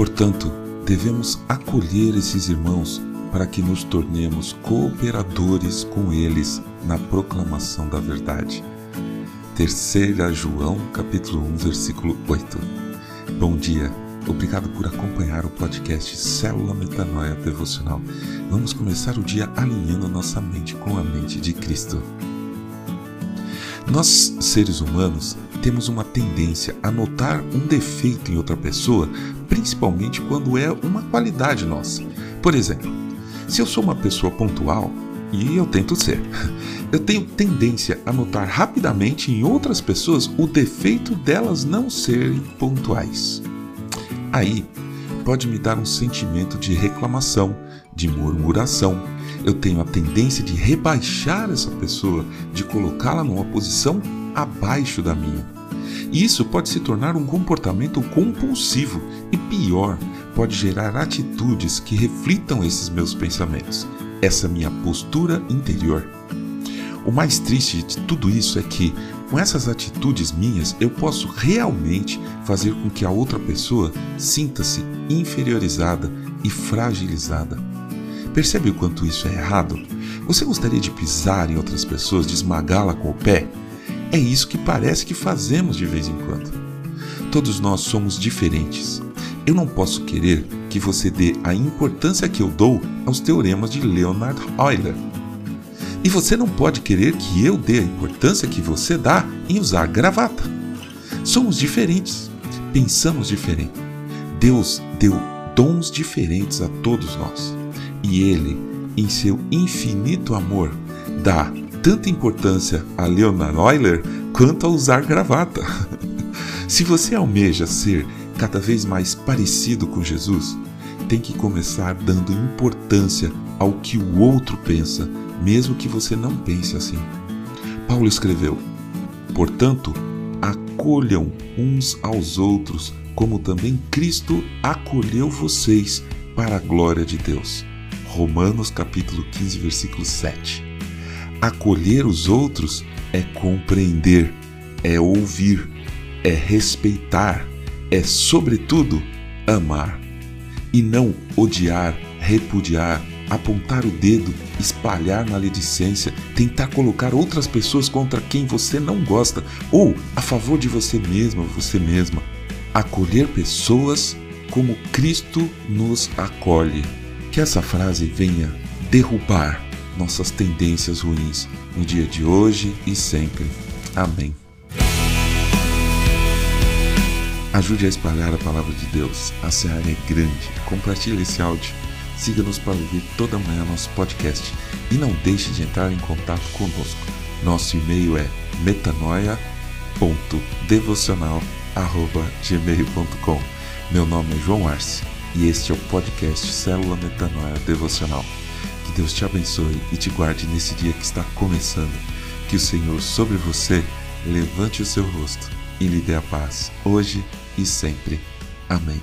Portanto, devemos acolher esses irmãos para que nos tornemos cooperadores com eles na proclamação da verdade. Terceira João, capítulo 1, versículo 8. Bom dia. Obrigado por acompanhar o podcast Célula Metanoia Devocional. Vamos começar o dia alinhando nossa mente com a mente de Cristo. Nós, seres humanos, temos uma tendência a notar um defeito em outra pessoa, principalmente quando é uma qualidade nossa. Por exemplo, se eu sou uma pessoa pontual, e eu tento ser, eu tenho tendência a notar rapidamente em outras pessoas o defeito delas não serem pontuais. Aí pode me dar um sentimento de reclamação, de murmuração. Eu tenho a tendência de rebaixar essa pessoa, de colocá-la numa posição abaixo da minha. E isso pode se tornar um comportamento compulsivo e pior, pode gerar atitudes que reflitam esses meus pensamentos, essa minha postura interior. O mais triste de tudo isso é que, com essas atitudes minhas, eu posso realmente fazer com que a outra pessoa sinta-se inferiorizada e fragilizada. Percebe o quanto isso é errado? Você gostaria de pisar em outras pessoas, de esmagá-la com o pé? É isso que parece que fazemos de vez em quando. Todos nós somos diferentes. Eu não posso querer que você dê a importância que eu dou aos teoremas de Leonard Euler e você não pode querer que eu dê a importância que você dá em usar gravata. Somos diferentes, pensamos diferente. Deus deu dons diferentes a todos nós. E Ele, em seu infinito amor, dá tanta importância a Leonard Euler quanto a usar gravata. Se você almeja ser cada vez mais parecido com Jesus, tem que começar dando importância ao que o outro pensa mesmo que você não pense assim. Paulo escreveu: Portanto, acolham uns aos outros, como também Cristo acolheu vocês para a glória de Deus. Romanos capítulo 15, versículo 7. Acolher os outros é compreender, é ouvir, é respeitar, é sobretudo amar e não odiar, repudiar, apontar o dedo, espalhar maledicência, tentar colocar outras pessoas contra quem você não gosta ou a favor de você mesmo você mesma. Acolher pessoas como Cristo nos acolhe. Que essa frase venha derrubar nossas tendências ruins no dia de hoje e sempre. Amém. Ajude a espalhar a palavra de Deus. A seara é grande. Compartilhe esse áudio Siga-nos para ouvir toda manhã nosso podcast e não deixe de entrar em contato conosco. Nosso e-mail é metanoia.devocional.gmail.com Meu nome é João Arce e este é o podcast Célula Metanoia Devocional. Que Deus te abençoe e te guarde nesse dia que está começando. Que o Senhor sobre você levante o seu rosto e lhe dê a paz, hoje e sempre. Amém.